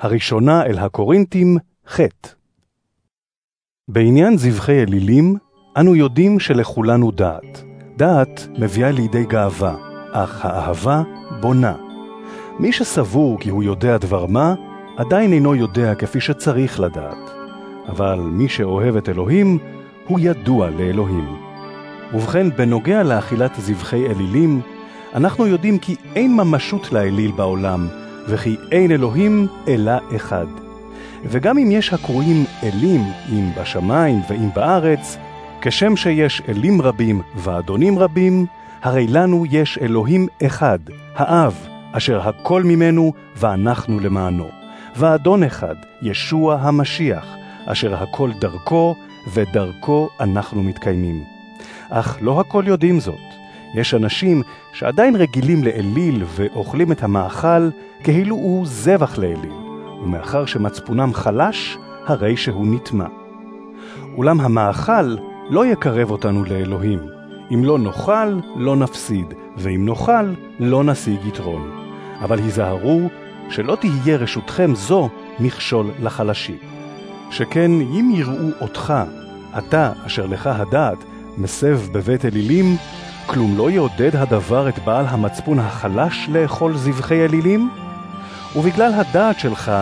הראשונה אל הקורינתים, ח' בעניין זבחי אלילים, אנו יודעים שלכולנו דעת. דעת מביאה לידי גאווה, אך האהבה בונה. מי שסבור כי הוא יודע דבר מה, עדיין אינו יודע כפי שצריך לדעת. אבל מי שאוהב את אלוהים, הוא ידוע לאלוהים. ובכן, בנוגע לאכילת זבחי אלילים, אנחנו יודעים כי אין ממשות לאליל בעולם, וכי אין אלוהים אלא אחד. וגם אם יש הקרואים אלים, אם בשמיים ואם בארץ, כשם שיש אלים רבים ואדונים רבים, הרי לנו יש אלוהים אחד, האב, אשר הכל ממנו ואנחנו למענו. ואדון אחד, ישוע המשיח, אשר הכל דרכו, ודרכו אנחנו מתקיימים. אך לא הכל יודעים זאת. יש אנשים שעדיין רגילים לאליל ואוכלים את המאכל כאילו הוא זבח לאליל, ומאחר שמצפונם חלש, הרי שהוא נטמע. אולם המאכל לא יקרב אותנו לאלוהים. אם לא נאכל, לא נפסיד, ואם נאכל, לא נשיג יתרון. אבל היזהרו שלא תהיה רשותכם זו מכשול לחלשים. שכן אם יראו אותך, אתה אשר לך הדעת, מסב בבית אלילים, כלום לא יעודד הדבר את בעל המצפון החלש לאכול זבחי אלילים? ובגלל הדעת שלך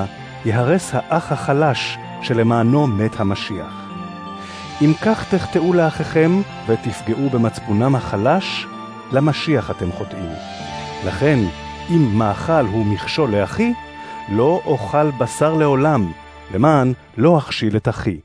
יהרס האח החלש שלמענו מת המשיח. אם כך תחטאו לאחיכם ותפגעו במצפונם החלש, למשיח אתם חוטאים. לכן, אם מאכל הוא מכשול לאחי, לא אוכל בשר לעולם, למען לא אכשיל את אחי.